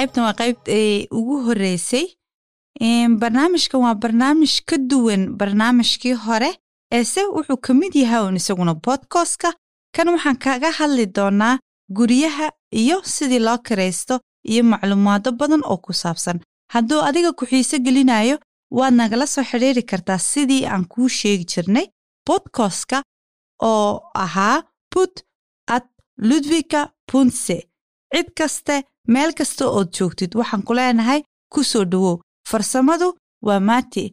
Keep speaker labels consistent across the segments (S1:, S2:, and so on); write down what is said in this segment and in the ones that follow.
S1: qaybtan waa qayb ugu horeysay barnaamijkan waa barnaamij ka duwan barnaamijkii hore eese wuxuu ka mid yahay uun isaguna bodkostka kan waxaan kaga hadli doonaa guryaha iyo sidii loo kiraysto iyo macluumaado badan oo ku saabsan. Hadduu adiga ku xiise gelinayo waad nagala soo xidhiiri kartaa sidii aan kuu sheegi jirnay bodkostka oo ahaa put at ludwika punse cid kaste meel kasta ood joogtid. Waxaan ku leenahay ku soo dhowow farsamadu waa maati.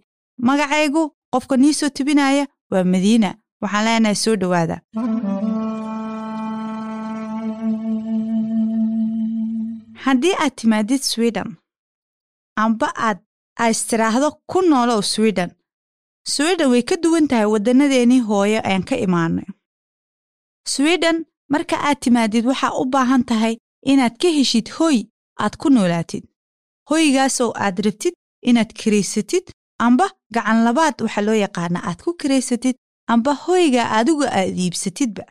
S1: Magacaygu qofka nii soo tebinaya waa madiina. Waxaan leenahay soo dhowaada haddii aad timaadid swiden amba aad aistiraahdo ku noolow swiden swiden way ka duwan tahay waddannadeennii hooyo aan ka imaanay. Swiden marka aad timaadid waxaa u baahan tahay inaad ka heshid hoy aad ku noolaatid hoygaasoo aad rabtid inaad kiraysatid amba gacan labaad waxa loo yaqaana aad ku kiraysatid amba hoyga adigu aad iibsatidba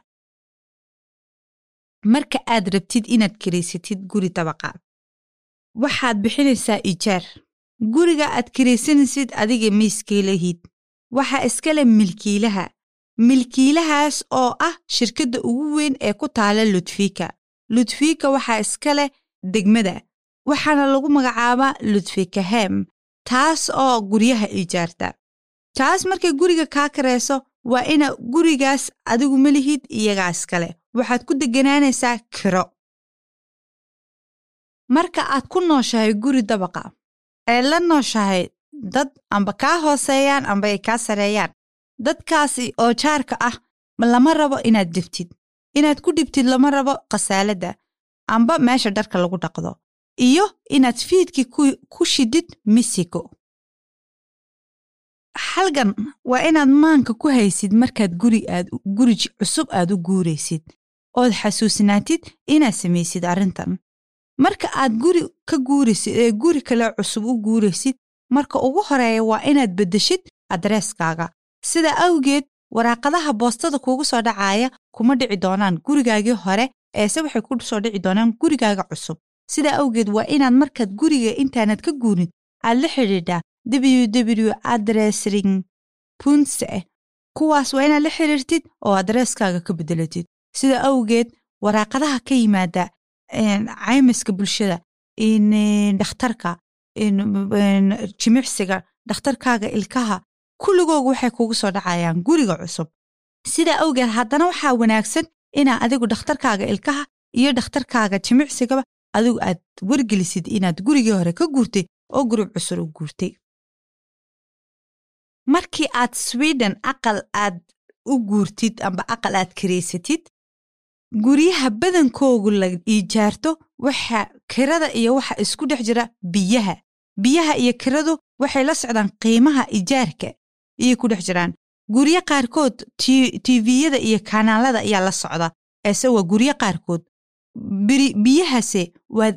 S1: marka aad rabtid inaad kiraysatid guri dabaqaad waxaad bixinaysaa ijaar guriga aad kiraysanaysid adiga miiskeelahid waxaa iskale milkiilaha milkiilahaas oo ah shirkadda ugu weyn ee ku taala ludfika ludfika waxaa iska leh degmada waxaana lagu magacaabaa ludfikahem taas oo guryaha ijaarta taas markay guriga kaa karayso waa ina gurigaas adigu ma lihid iyagaa iskale waxaad ku degganaanaysaa kiro. Marka aad ku nooshahay guri dabaqa ee la nooshahay dad amba kaa hooseeyaan amba ay kaa sareeyaan dadkaasi oo jaarka ah lama rabo inaad dhibtid inaad ku dhibtid lama rabo khasaaladda amba meesha dharka lagu dhaqdo iyo inaad fiidkii ku shidid misiko halgan waa inaad maanka ku haysid markaad guri aad guri cusub aad u guuraysid ood xasuusnaatid inaad samaysid arrintan. Marka aad guri ka guuraysid ee guri kale cusub u guuraysid marka ugu horreeya waa inaad beddeshid adreeskaaga. Sida awgeed waraaqadaha boostada kuugu soo dhacaaya kuma dhici doonaan gurigaagii hore eese waxay ku soo dhici doonaan gurigaaga cusub. Sida awgeed waa inaad markaad guriga intaanad ka guurin aad la xidhiidhaa ww adresring punse kuwaas waa inaad la xidhiirtid oo adreeskaaga ka beddelatid. Sida awgeed waraaqadaha ka yimaada caymiska bulshada dhakhtarka jimicsiga dhakhtarkaaga ilkaha kulligoogu waxay kugu soo dhacayaan guriga cusub. Sidaa awgeed haddana waxaa wanaagsan inaa adigu dhakhtarkaaga ilkaha iyo dhakhtarkaaga jimicsigaba adigu aad wargelisid inaad gurigii hore ka guurtay oo guri cusub u guurtay. Markii aad swiden aqal aad u guurtid amba aqal aad karaysatid guryaha badankoogu la iijaarto waxa kirada iyo waxa isku dhex jira biyaha. Biyaha iyo kiradu waxay la socdaan qiimaha ijaarka iyay ku dhex jiraan. Guryo qaarkood tiviyada iyo kanaalada ayaa la socda eese waa guryo qaarkood. Biyahase waa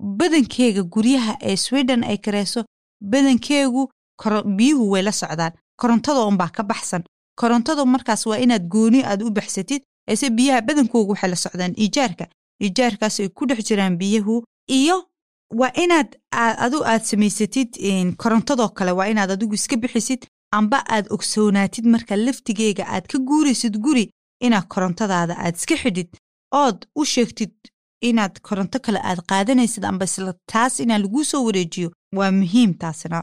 S1: badankeega guryaha ee swiden ay karayso badankeegu biyuhu way la socdaan. Korontada unbaa ka baxsan. Korontadu markaas waa inaad gooni aad u baxsatid eese biyaha badankoogu waxay la socdaan. Ijaarka ijaarkaas ay ku dhex jiraan biyahu iyo waa inaad adu aad samaysatid korontadoo kale waa inaad adigu iska bixisid amba aad ogsoonaatid marka laftigeega aad ka guuraysid guri inaad korontadaada aad iska xidhid ood u sheegtid inaad koronto kale aad qaadanaysid amba isla taas inaa laguu soo wareejiyo waa muhiim taasina.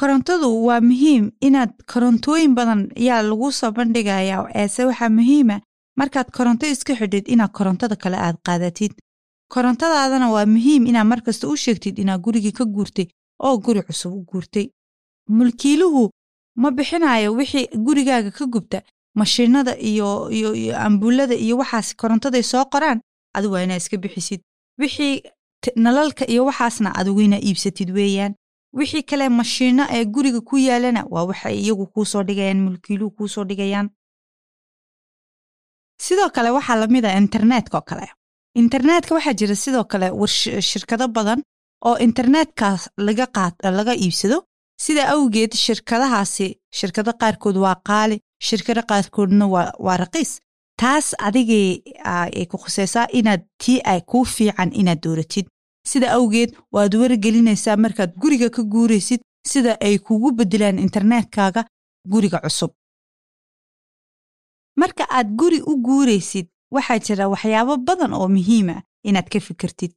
S1: Korontadu waa muhiim inaad korontooyin badan ayaa laguu soo bandhigayaa eese waxaa muhiima markaad koronto iska xidhid inaad korontada kale aad qaadatid. Korontadaadana waa muhiim inaad markasta u sheegtid inaad gurigii ka guurtay oo guri cusub u guurtay. Mulkiiluhu ma bixinayo wixii gurigaaga ka gubta mashiinada iyo iyo iyo ambuulada iyo waxaas korontaday soo qoraan adigu waa inaa iska bixisid. Wixii nalalka iyo waxaasna adigu inaa iibsatid weeyaan. Wixii kale mashiino ee guriga ku yaalana waa waxay iyagu kuu soo dhigayaan mulkiiluhu kuu soo dhigayaan. Sidoo kale waxaa la mid a internetka oo kale. Internetka waxaa jira sidoo kale shirkado badan oo internetkaas laga iibsado sida awgeed shirkadahaasi shirkado qaarkood waa qaali shirkado qaarkoodna waa raqiis. Taas adigay ay ku khusaysaa inaad tii ay kuu fiican inaad dooratid sida awgeed waad wargelinaysaa markaad guriga ka guuraysid sida ay kugu beddelaan internetkaaga guriga cusub. Marka aad guri u guuraysid waxaa jira waxyaabo badan oo muhiima inaad ka fikirtid.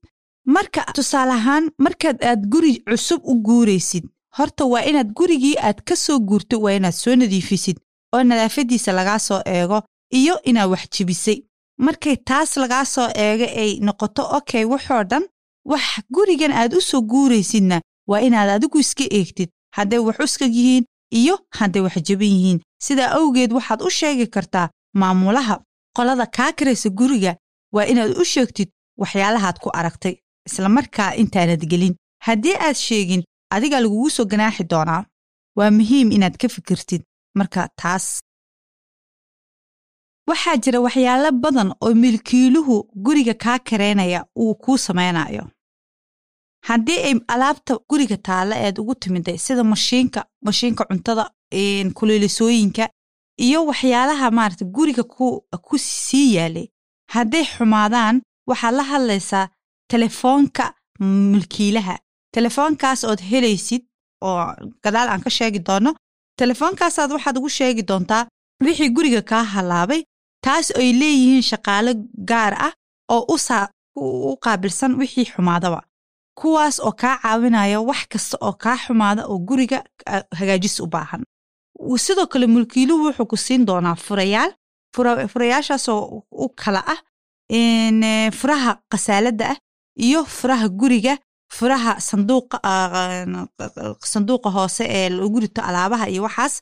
S1: Marka tusaale ahaan markaad aad guri cusub u guuraysid horta waa inaad gurigii aad ka soo guurto waa inaad soo nadiifisid oo nadaafaddiisa lagaa soo eego iyo inaad wax jebisay markay taas lagaa soo eego ay noqoto okey waxoo dhan wax gurigan aad u soo guuraysidna waa inaad adigu iska eegtid hadday wax uskag yihiin iyo hadday wax jeban yihiin. Sidaa awgeed waxaad u sheegi kartaa maamulaha qolada kaa karaysa guriga waa inaad u sheegtid waxyaalahaad ku aragtay islamarkaa intaanad gelin. Haddii aad sheegin adigaa lagugu soo ganaaxi doonaa waa muhiim inaad ka fikirtid marka taas. Waxaa jira waxyaalo badan oo milkiiluhu guriga kaa kareynaya uu kuu samaynayo haddii ay alaabta guriga taalla eed ugu timiday sida mashiinka mashiinka cuntada kuleelisooyinka iyo waxyaalaha maarata guriga ku sii yaalay hadday xumaadaan waxaad la hadlaysaa telefoonka milkiilaha telefoonkaas ood helaysid oo gadaal aan ka sheegi doonno telefoonkaasaad waxaad ugu sheegi doontaa wixii guriga kaa halaabay taas ay leeyihiin shaqaale gaar ah oo u qaabilsan wixii xumaadaba kuwaas oo kaa caawinaya wax kasta oo kaa xumaada oo guriga hagaajis u baahan. Sidoo kale mulkiiluhu wuxuu ku siin doonaa furayaal furayaashaasoo u kala ah furaha khasaaladda ah iyo furaha guriga furaha sanduuqa hoose ee lagu rito alaabaha iyo waxaas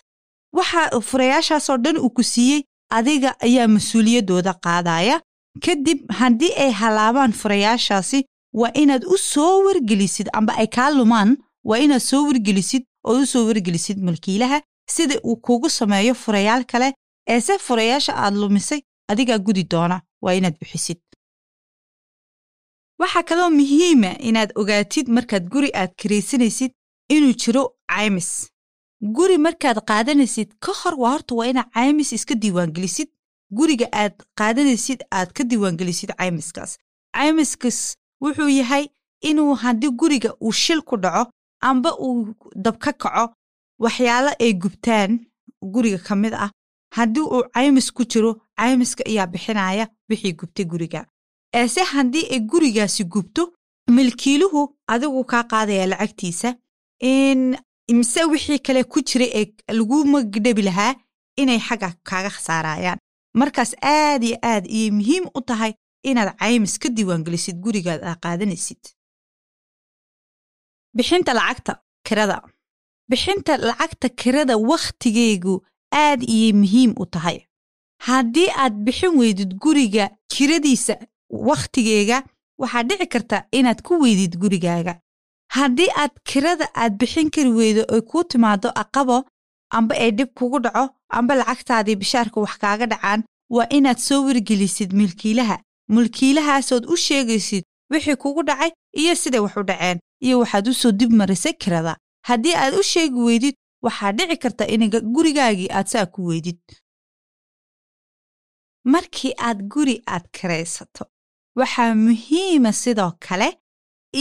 S1: waxa furayaashaasoo dhan uu ku siiyey adiga ayaa mas'uuliyaddooda qaadaya. Kadib haddii ay halaabaan furayaashaasi waa inaad u soo wargelisid amba ay kaa lumaan waa inaad soo wargelisid oo u soo wargelisid mulkiilaha sida uu kugu sameeyo furayaal kale. Eese furayaasha aad lumisay adigaa gudi doona waa inaad bixisid waxaa kaloo muhiima inaad ogaatid markaad guri aad karaysanaysid inuu jiro caymis. Guri markaad qaadanaysid ka hor waa horta waa inaad caymis iska diiwaangelisid guriga aad qaadanaysid aad ka diiwaangelisid caymiskaas. Caymiskaas wuxuu yahay inuu haddii guriga uu shil ku dhaco amba uu dab ka kaco waxyaalo ay gubtaan guriga ka mid ah. Haddii uu caymis ku jiro caymiska ayaa bixinaya wixii gubtay guriga eese haddii ay gurigaasi gubto milkiiluhu adigu kaa qaadaya lacagtiisa. Mise wixii kale ku jira ee lagu magdhabi lahaa inay xagga kaaga khasaarayaan markaas aad iyo aad iyay muhiim u tahay inaad caymis ka diiwaangelisid gurigaad aa qaadanaysid. Bixinta lacagta kirada. Bixinta lacagta kirada wakhtigeygu aad iyay muhiim u tahay. Haddii aad bixin weydid guriga kiradiisa wakhtigeega waxaad dhici karta inaad ku weydid gurigaaga. Haddii aad kirada aad bixin kari weydo ay kuu timaado aqabo amba ay dhib kugu dhaco amba lacagtaadii bishaarka wax kaaga dhacaan waa inaad soo wargelisid milkiilaha. Mulkiilahaasood u sheegaysid wixii kugu dhacay iyo siday wax u dhaceen iyo waxaad u soo dib marisay kirada. Haddii aad u sheegi weydid waxaa dhici karta in gurigaagii aad saa ku weydid. Markii aad guri aad kiraysato waxaa muhiima sidoo kale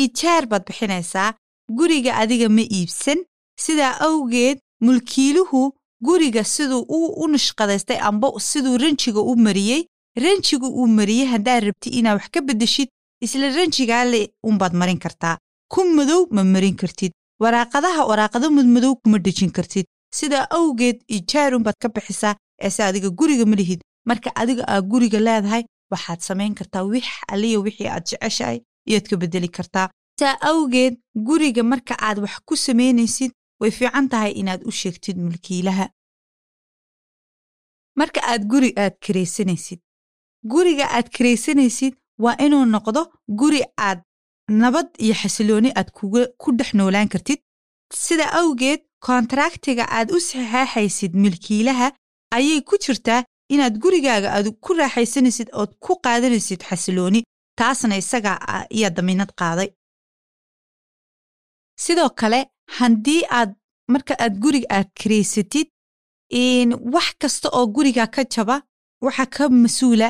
S1: ijaar baad bixinaysaa guriga adiga ma iibsan. Sidaa awgeed mulkiiluhu guriga siduu u nashqadaystay amba siduu ranjiga u mariyey. Ranjiga uu mariyey haddaad rabti inaad wax ka beddeshid isla ranjigaale unbaad marin kartaa. Ku madow ma marin kartid. Waraaqadaha waraaqado madmadow kuma dhejin kartid. Sidaa awgeed ijaarunbaad ka bixisaa eese adiga guriga ma lihid. Marka adiga aad guriga leedahay waxaad samayn kartaa wix aliya wixii aad jeceshahay iyoad ka beddeli kartaa. Saa awgeed guriga marka aad wax ku samaynaysid way fiican tahay inaad u sheegtid mulkiilaha marka aad guri aad kiraysanaysid guriga aad kiraysanaysid waa inuu noqdo guri aad nabad iyo xasilooni aad ku dhex noolaan kartid. Sida awgeed kontraktiga aad u saxaaxaysid milkiilaha ayay ku jirtaa inaad gurigaaga aad ku raaxaysanaysid ood ku qaadanaysid xasilooni taasna isagaa ayaa damiinad qaaday. Sidoo kale haddii aad marka aad guriga aad kiraysatid wax kasta oo guriga ka jaba waxa ka mas'uula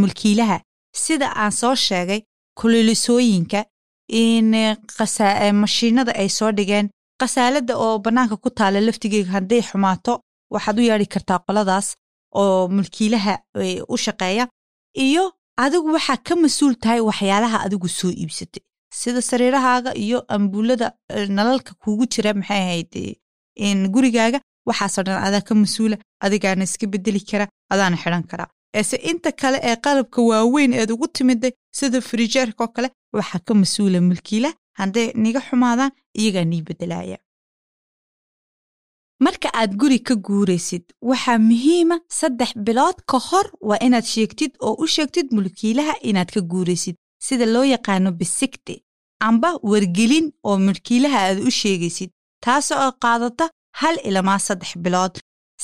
S1: mulkiilaha. Sida aan soo sheegay kulilisooyinka in mashiinada ay soo dhigeen khasaalada oo bannaanka ku taala laftigeega hadday xumaato waxaad u yeedhi kartaa qoladaas oo mulkiilaha u shaqeeya iyo adigu waxaa ka mas'uul tahay waxyaalaha adigu soo iibsatay. Sida sariirahaaga iyo ambuulada nalalka kuugu jira maxay ahayd gurigaaga waxaasoo dhan adaa ka mas'uula adigaana iska bedeli kara adaana xidhan karaa eese inta kale ee qalabka waaweyn eed ugu timiday sida frijeerkaoo kale waxaa ka mas'uula mulkiilaha hadday niga xumaadaan iyagaa nii bedelaaya marka aad guri ka guuraysid waxaa muhiima saddex bilood ka hor waa inaad sheegtid oo u sheegtid mulkiilaha inaad ka guuraysid sida loo yaqaano bisigti amba wargelin oo mulkiilaha aad u sheegaysid taasoo qaadata hal ilamaa saddex bilood.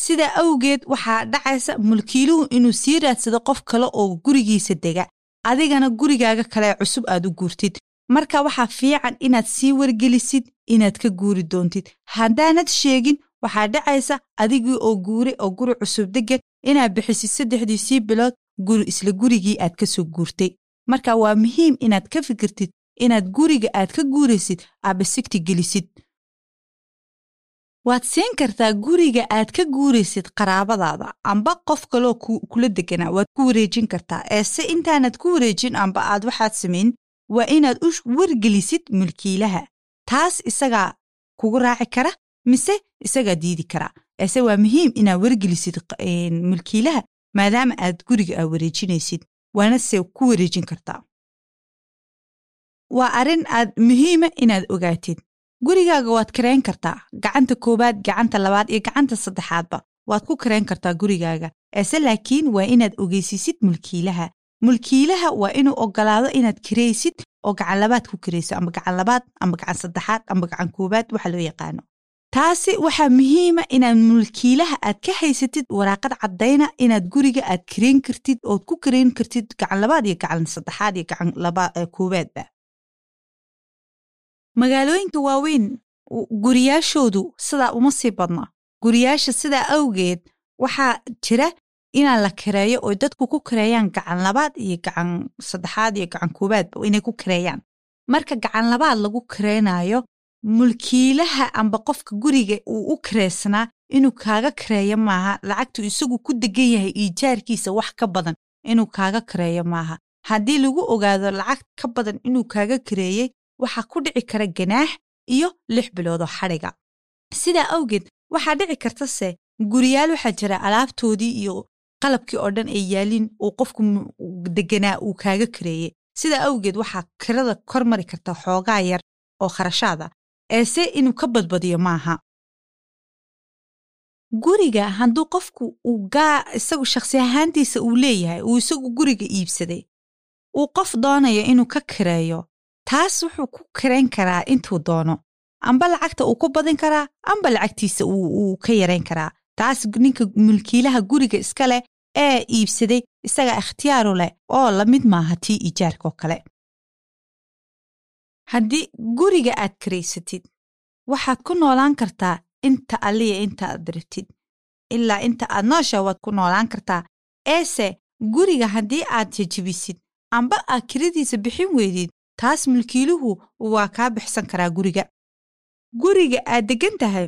S1: Sidaa awgeed waxaa dhacaysa mulkiiluhu inuu sii raadsado qof kale oo gurigiisa dega adigana gurigaaga kale cusub aad u guurtid. Marka waxaa fiican inaad sii wargelisid inaad ka guuri doontid. Haddaanad sheegin waxaa dhacaysa adigii oo guure oo guri cusub degan inaad bixisid saddexdiisii bilood guri isla gurigii aad ka soo guurtay. Marka waa muhiim inaad ka fikirtid inaad guriga aad ka guuraysid aabasigti gelisid. Waad siin kartaa guriga aad ka guuraysid qaraabadaada amba qof kaloo kula deganaa waad ku wareejin kartaa. Eese intaanad ku wareejin amba aad waxaad samayn waa inaad u wargelisid mulkiilaha taas isagaa kugu raaci kara mise isagaa diidi karaa eese waa muhiim inaad wargelisid mulkiilaha maadaama aad guriga aad wareejinaysid waana se ku wareejin kartaa waa arrin aad muhiima inaad ogaatid. Gurigaaga waad karayn kartaa gacanta koowaad gacanta labaad iyo gacanta saddexaadba waad ku karayn kartaa gurigaaga. Eese laakiin waa inaad ogeysiisid mulkiilaha. Mulkiilaha waa inuu ogolaado inaad karaysid oo gacan labaad ku karayso amba gacan labaad amba gacan saddexaad amba gacan koowaad waxa loo yaqaano taasi waxaa muhiima inaad mulkiilaha aad ka haysatid waraaqad caddayna inaad guriga aad karayn kartid ood ku karayn kartid gacan labaad iyo gacan saddexaad iyo gacan koowaadba. Magaalooyinka waaweyn guriyaashoodu sidaa uma sii badna. Guriyaasha sidaa awgeed waxaa jira inaan la kareeyo oo dadku ku kareeyaan gacan labaad iyo gacan saddexaad iyo gacan koowaadba inay ku kareeyaan marka gacan labaad lagu kareynayo mulkiilaha amba qofka guriga uu u kareysnaa inuu kaaga kareeyo maaha lacagtu isagu ku degan yahay iijaarkiisa wax ka badan inuu kaaga kareeyo maaha. Haddii lagu ogaado lacag ka badan inuu kaaga kareeyey waxaa ku dhici kara ganaax iyo lix biloodoo xadhiga. Sidaa awgeed waxaa dhici kartase guriyaal waxaa jira alaabtoodii iyo qalabkii oo dhan ay yaaliin uu qofku deganaa uu kaaga kareeyey sidaa awgeed waxaa kirada kor mari karta xoogaa yar oo kharashaada eese inuu ka badbadiyo maaha. Guriga hadduu qofku uu gaa isagu shakhsi ahaantiisa uu leeyahay uu isagu guriga iibsaday uu qof doonayo inuu ka kareeyo taas wuxuu ku karayn karaa intuu doono. Amba lacagta uu ku badin karaa amba lacagtiisa uu ka yarayn karaa. Taas ninka mulkiilaha guriga iska leh ee iibsaday isagaa ikhtiyaaru leh oo la mid maaha tii iijaarkaoo kale haddii guriga aad karaysatid waxaad ku noolaan kartaa inta alliya inta aad rabtid. Ilaa inta aad noosha waad ku noolaan kartaa. Eese guriga haddii aad jejebisid amba aad kiradiisa bixin weydid taas mulkiiluhu waa kaa bixsan karaa guriga. Guriga aad deggan tahay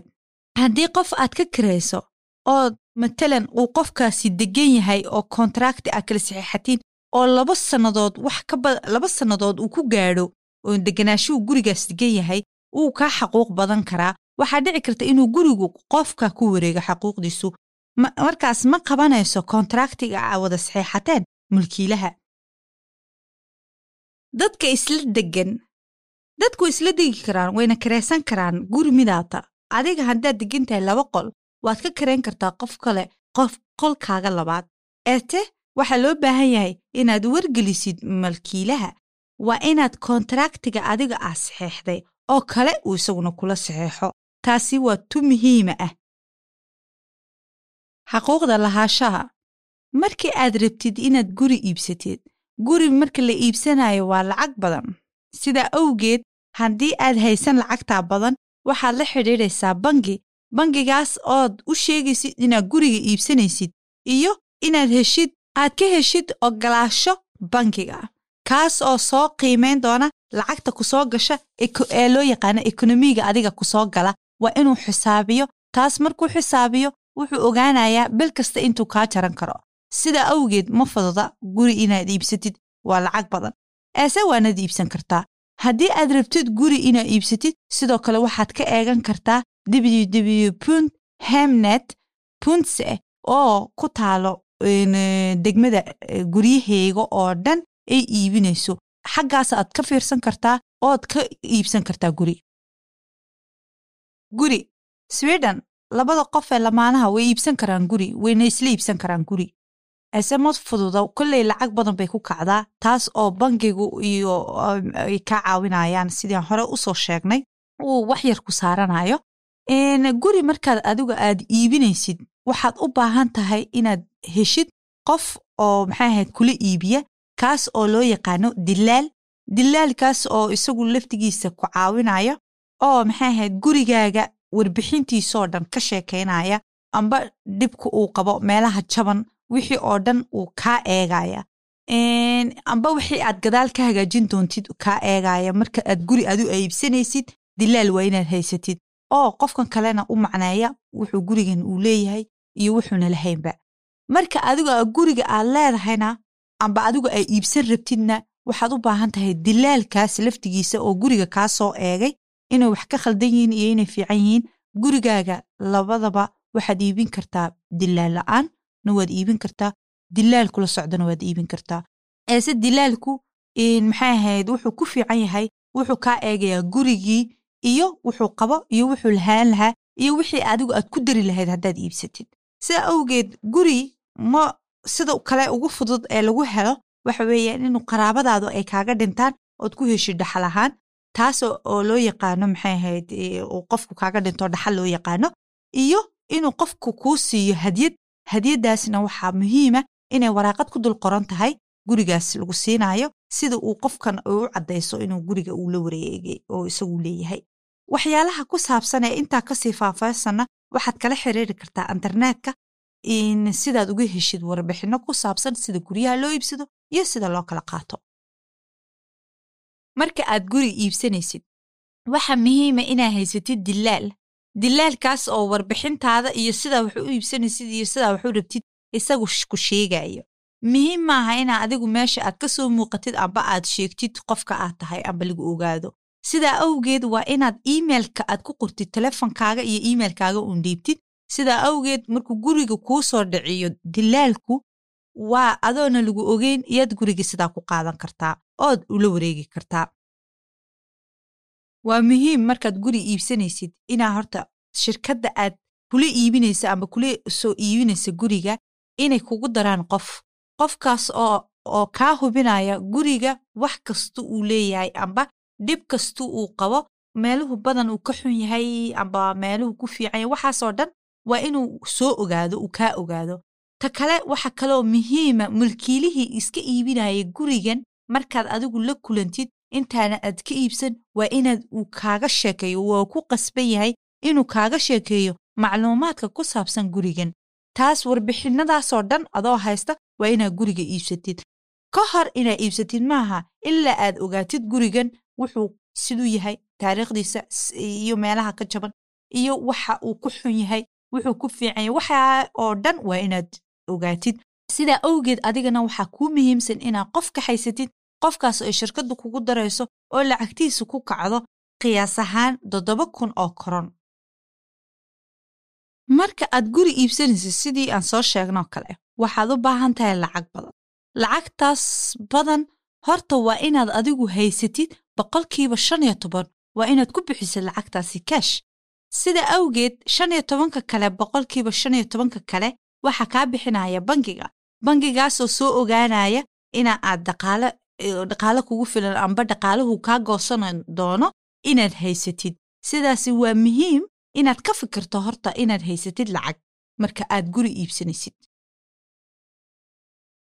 S1: haddii qof aad ka karayso oo matalan uu qofkaasi deggan yahay oo kontrakti aad kala saxiixatiin oo laba sannadood wax ka bad laba sannadood uu ku gaadho deganaashuhu gurigaas degan yahay wuu kaa xaquuq badan karaa. Waxaa dhici karta inuu gurigu qofka ku wareego xaquuqdiisu. Markaas ma qabanayso kontraktiga aa wada saxiixateen mulkiilaha. Dadka isla deggan dadku isla degi karaan wayna karaysan karaan guri midaata. Adiga haddaad deggan tahay laba qol waad ka karayn kartaa qof kale qof qolkaaga labaad. Eete waxaa loo baahan yahay inaad wargelisid malkiilaha waa inaad kontraktiga adiga ah saxeexday oo kale uu isaguna kula saxeexo taasi waa tu muhiima ah. Xaquuqda lahaashaha markii aad rabtid inaad guri iibsatid guri marka la iibsanayo waa lacag badan. Sidaa awgeed haddii aad haysan lacagtaa badan waxaad la xidhiidhaysaa bangi. Bangigaas ood u sheegaysid inaad guriga iibsanaysid iyo inaad heshid aad ka heshid ogolaasho bangiga kaas oo soo qiimayn doona lacagta ku soo gasha ee loo yaqaano ekonomiga adiga ku soo gala waa inuu xisaabiyo. Taas markuu xisaabiyo wuxuu ogaanayaa bil kasta intuu kaa jaran karo. Sida awgeed ma fududa guri inaad iibsatid waa lacag badan. Eese waanad iibsan kartaa. Haddii aad rabtid guri inaad iibsatid sidoo kale waxaad ka eegan kartaa ww punt hemnet puntse oo ku taalo degmada guryaheyga oo dhan ay iibinayso. Xaggaas aad ka fiirsan kartaa ood ka iibsan kartaa guri. Guri sweden labada qof ee lamaanaha way iibsan karaan guri wayna isla iibsan karaan guri. Ase fududa kolley lacag badan bay ku kacdaa taas oo bangigu iyo ay ka caawinayaan. Sidaan hore u soo sheegnay uu wax yar ku saaranayo. Guri markaad adiga aad iibinaysid waxaad u baahan tahay inaad heshid qof oo maxay ahayd kula iibiya kaas oo loo yaqaano dilaal dilaalkaas oo isagu laftigiisa ku caawinaya oo maxay ahayd gurigaaga warbixintiisoo dhan ka sheekaynaya amba dhibka uu qabo meelaha jaban wixii oo dhan uu kaa eegaya. Amba wixii aad gadaal ka hagaajin doontid kaa eegaya. Marka aad guri adu iibsanaysid dilaal waa inaad haysatid. Oo qofkan kalena u macneeya wuxuu gurigan uu leeyahay iyo wuxuuna lahaynba marka adiga guriga aad leedahayna amba adigu ay iibsan rabtidna waxaad u baahan tahay dilaalkaas laftigiisa oo guriga kaa soo eegay inay wax ka khaldan yihiin iyo inay fiican yihiin. Gurigaaga labadaba waxaad iibin kartaa dilaal la'aan na waad iibin kartaa dilaal kula socdana waad iibin kartaa. Eese dilaalku maxay ahayd wuxuu ku fiican yahay wuxuu kaa eegayaa gurigii iyo wuxuu qabo iyo wuxuu lahaan lahaa iyo wixii adigu aad ku dari lahayd haddaad iibsatid. Sidaa awgeed guri ma sida kale ugu fudud ee lagu helo waxa weeyaan inuu qaraabadaadu ay kaaga dhintaan ood ku heshid dhaxal ahaan taas oo loo yaqaano maxay ahayd qofku kaaga dhinto dhaxal loo yaqaano iyo inuu qofku kuu siiyo hadyad hadyaddaasna waxaa muhiima inay waraaqad ku dul qoran tahay gurigaas lagu siinaayo sida uu qofkan u caddayso inuu guriga uu la wareegay oo isagu leeyahay. Waxyaalaha ku saabsan ee intaa ka sii faahfaahsanna waxaad kala xiriiri kartaa internetka sidaad uga heshid warbixinno ku saabsan sida guryaha loo iibsado iyo sida loo kala qaato. Marka aad guri iibsanaysid waxa muhiima inaad haysatid dilaal dilaalkaas oo warbixintaada iyo sidaa wax u iibsanaysid iyo sidaa wax u rabtid isagu ku sheegayo muhiim maaha inaa adigu meesha aad ka soo muuqatid amba aad sheegtid qofka aad tahay amba lagu ogaado. Sidaa awgeed waa inaad iimailka aad ku qortid telefonkaaga iyo iimailkaaga uun dhiibtid sidaa awgeed markuu guriga kuu soo dhiciyo dilaalku waa adoona lagu ogeyn iyaad guriga sidaa ku qaadan kartaa ood ula wareegi kartaa. Waa muhiim markaad guri iibsanaysid inaa horta shirkadda aad kula iibinaysa amba kula soo iibinaysa guriga inay kugu daraan qof. Qofkaas oo oo kaa hubinaya guriga wax kasta uu leeyahay amba dhib kasta uu qabo meeluhu badan uu ka xun yahay amba meeluhu ku fiican yahay waxaasoo dhan waa inuu soo ogaado uu kaa ogaado. Ta kale waxa kaloo muhiima mulkiilihii iska iibinaya gurigan markaad adigu la kulantid intaana aad ka iibsan waa inaad uu kaaga sheekeeyo waa ku qasban yahay inuu kaaga sheekeeyo macluumaadka ku saabsan gurigan. Taas warbixinadaasoo dhan adoo haysta waa inaad guriga iibsatid. Ka hor inaad iibsatid maaha ilaa aad ogaatid gurigan wuxuu siduu yahay taariikhdiisa iyo meelaha ka jaban iyo waxa uu ku xun yahay wuxuu ku fiican yahay. Waxa oo dhan waa inaad ogaatid. Sidaa awgeed adigana waxaa kuu muhiimsan inaad qof ka haysatid qofkaas ay shirkaddu kugu darayso oo lacagtiisa ku kacdo qiyaas ahaan toddoba kun oo koron marka aad guri iibsanaysid sidii aan soo sheegnoo kale waxaad u baahan tahay lacag badan. Lacagtaas badan horta waa inaad adigu haysatid boqolkiiba shan iyo toban. Waa inaad ku bixisid lacagtaasi kash sida awgeed shan iyo tobanka kale boqolkiiba shan iyo tobanka kale waxaa kaa bixinaya bangiga. Bangigaasoo soo ogaanaya ina aad dhaqaale dhaqaale kugu filan amba dhaqaalahu kaa goosan doono inaad haysatid. Sidaasi waa muhiim inaad ka fikirto horta inaad haysatid lacag. Marka aad guri iibsanaysid.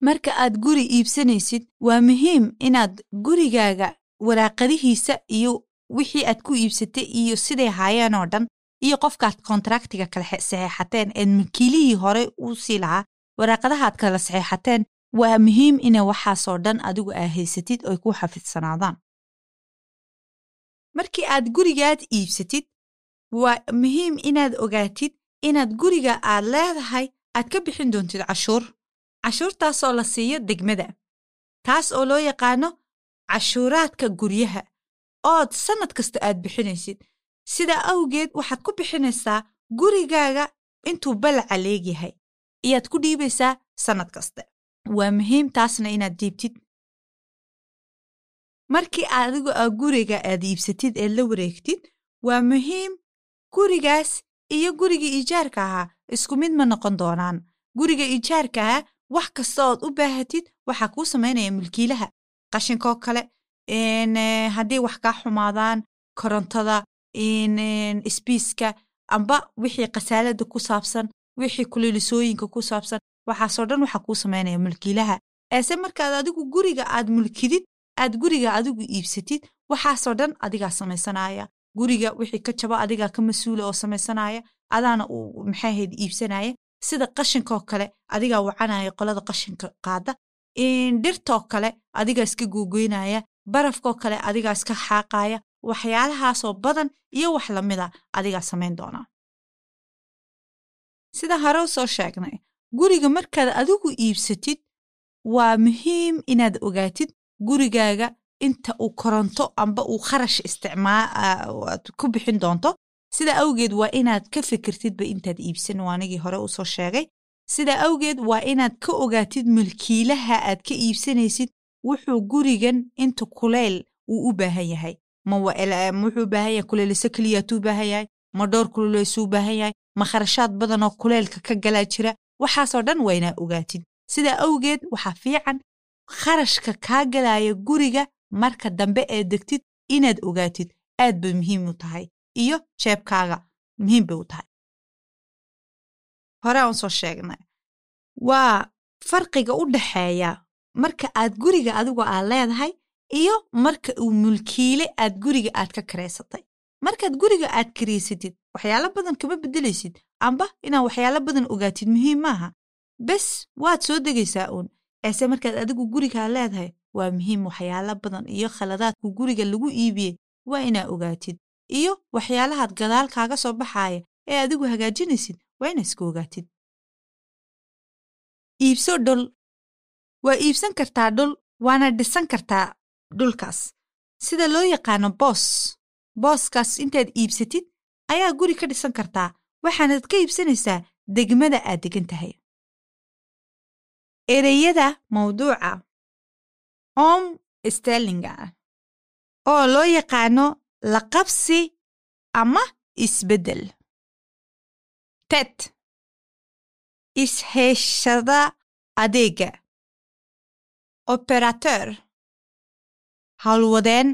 S1: Marka aad guri iibsanaysid waa muhiim inaad gurigaaga waraaqadihiisa iyo wixii aad ku iibsatay iyo siday haayeen oo dhan iyo qofkaad kontraktiga kala saxeexateen eed makiilihii hore u sii lahaa waraaqadahaad kala saxeexateen waa muhiim ina waxaasoo dhan adigu aa haysatid oy ku xafidsanaadaan. Markii aad gurigaad iibsatid waa muhiim inaad ogaatid inaad guriga aad leedahay aad ka bixin doontid cashuur. Cashuurtaasoo la siiyo degmada taas oo loo yaqaano cashuuraadka guryaha. Ood sannad kasta aad bixinaysid sidaa awgeed waxaad ku bixinaysaa gurigaaga intuu balaca leegyahay ayaad ku dhiibaysaa sannad kasta waa muhiim taasna inaad diibtid markii adigu aa guriga aad iibsatid eed la wareegtid waa muhiim gurigaas iyo guriga iijaarka ahaa isku mid ma noqon doonaan. Guriga iijaarka ahaa wax kasta ood u baahatid waxaa kuu samaynaya mulkiilaha qashinkoo kale haddii wax kaa xumaadaan korontada sbiiska amba wixii khasaalada ku saabsan wixii kulilisooyinka ku saabsan waxaasoo dhan waxaa kuu samaynaya mulkiilaha eese markaad adigu guriga aad mulkidid aad guriga adigu iibsatid waxaasoo dhan adigaa samaysanaya guriga wixii ka jaba adigaa ka mas'uula oo samaysanaya adaana uu maxaahayd iibsanaya sida qashinkoo kale adigaa wacanaya qolada qashinka qaada. Dhirtoo kale adigaa iska googoynaya barafkoo kale adigaa iska xaaqaya waxyaalahaasoo badan iyo wax lamida adigaa samayn doonaa. Sida hore u soo sheegnay guriga markaad adigu iibsatid waa muhiim inaad ogaatid gurigaaga inta uu koronto amba uu kharash isticmaad ku bixin doonto. Sida awgeed waa inaad ka fikirtidba intaad iibsan waanigii hore u soo sheegay. Sida awgeed waa inaad ka ogaatid mulkiilaha aad ka iibsanaysid wuxuu gurigan inta kuleyl uu u baahan yahay ma wuxuu baahan yahay kuleeliso keliyatuu baahan yahay ma dhowr kuleelisuu u baahan yahay ma kharashaad badanoo kuleylka ka galaa jira waxaasoo dhan waa inaad ogaatid sida awgeed waxaa fiican kharashka kaa galaya guriga marka dambe ee degtid inaad ogaatid aad bay muhiim u tahay iyo jeebkaaga muhiim bay u tahay hore aan soo sheegnay waa farqiga u dhaxeeya marka aad guriga adigu aad leedahay iyo marka uu mulkiile aad guriga aad ka karaysatay markaad guriga aad karaysatid waxyaalo badan kama beddelaysid. Amba inaad waxyaalo badan ogaatid muhiim maaha bes waad soo degaysaa uun. Eese markaad adigu gurigaa leedahay waa muhiim waxyaalo badan iyo khaladaadku guriga lagu iibiyey waa inaa ogaatid. Iyo waxyaalahaad gadaal kaaga soo baxaaya ee adigu hagaajinaysid waa inaa iska ogaatid. Iibso dhul waa iibsan kartaa dhul waana dhisan kartaa dhulkaas. Sida loo yaqaano boos booskaas intaad iibsatid ayaa guri ka dhisan kartaa waxaanaad ka iibsanaysaa degmada aad degan tahay. Ereyada mawduuca om sterlinga oo loo yaqaano laqabsi ama isbeddel. Ted isheyshada adeega. Operateur howlwadeen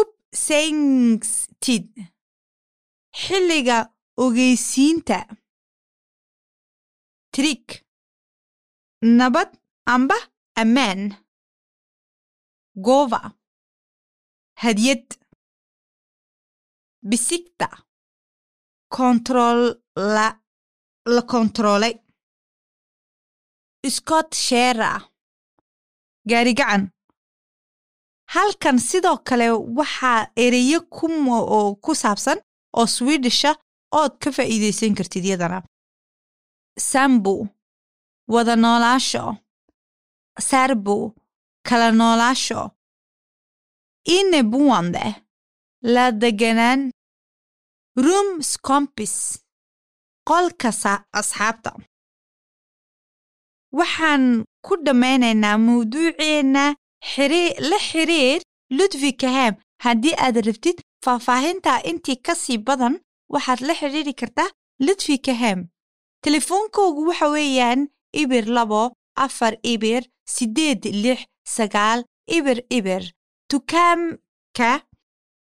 S1: ubsengstid xilliga ogeysiinta trig nabad amba ammaan gova. Hadyad bisigta kontarolla la kontaroolay scott shera gaarigacan halkan sidoo kale waxaa ereyo oo ku saabsan oo swidisha ood ka faa'iidaysan kartid yadana sambu wada noolaasho sarbu kala noolaasho inebuwande la deganaan. Room scompis qolka asxaabta. Waxaan ku dhammaynaynaa mawduuceenna la xiriir ludvikaham haddii aad rabtid faahfaahintaa intii ka sii badan waxaad la xidhiiri kartaa ludvikaham telefoonkoogu waxa weeyaan ibir labo afar ibir siddeed lix sagaal ibir ibir. Dukaamka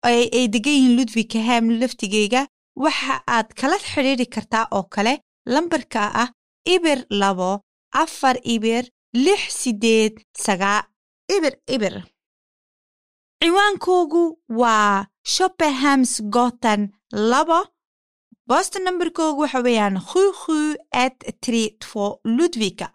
S1: ay degan yihiin ludvikaham laftigeyga waxa aad kala xidhiiri kartaa oo kale lambarka ah ibir labo afar ibir lix siddeed sagaa ibir ibir ciwaankoogu waa shopperhams gotan labo boston nambarkoogu waxa weeyaan khu khu et tri two ludvika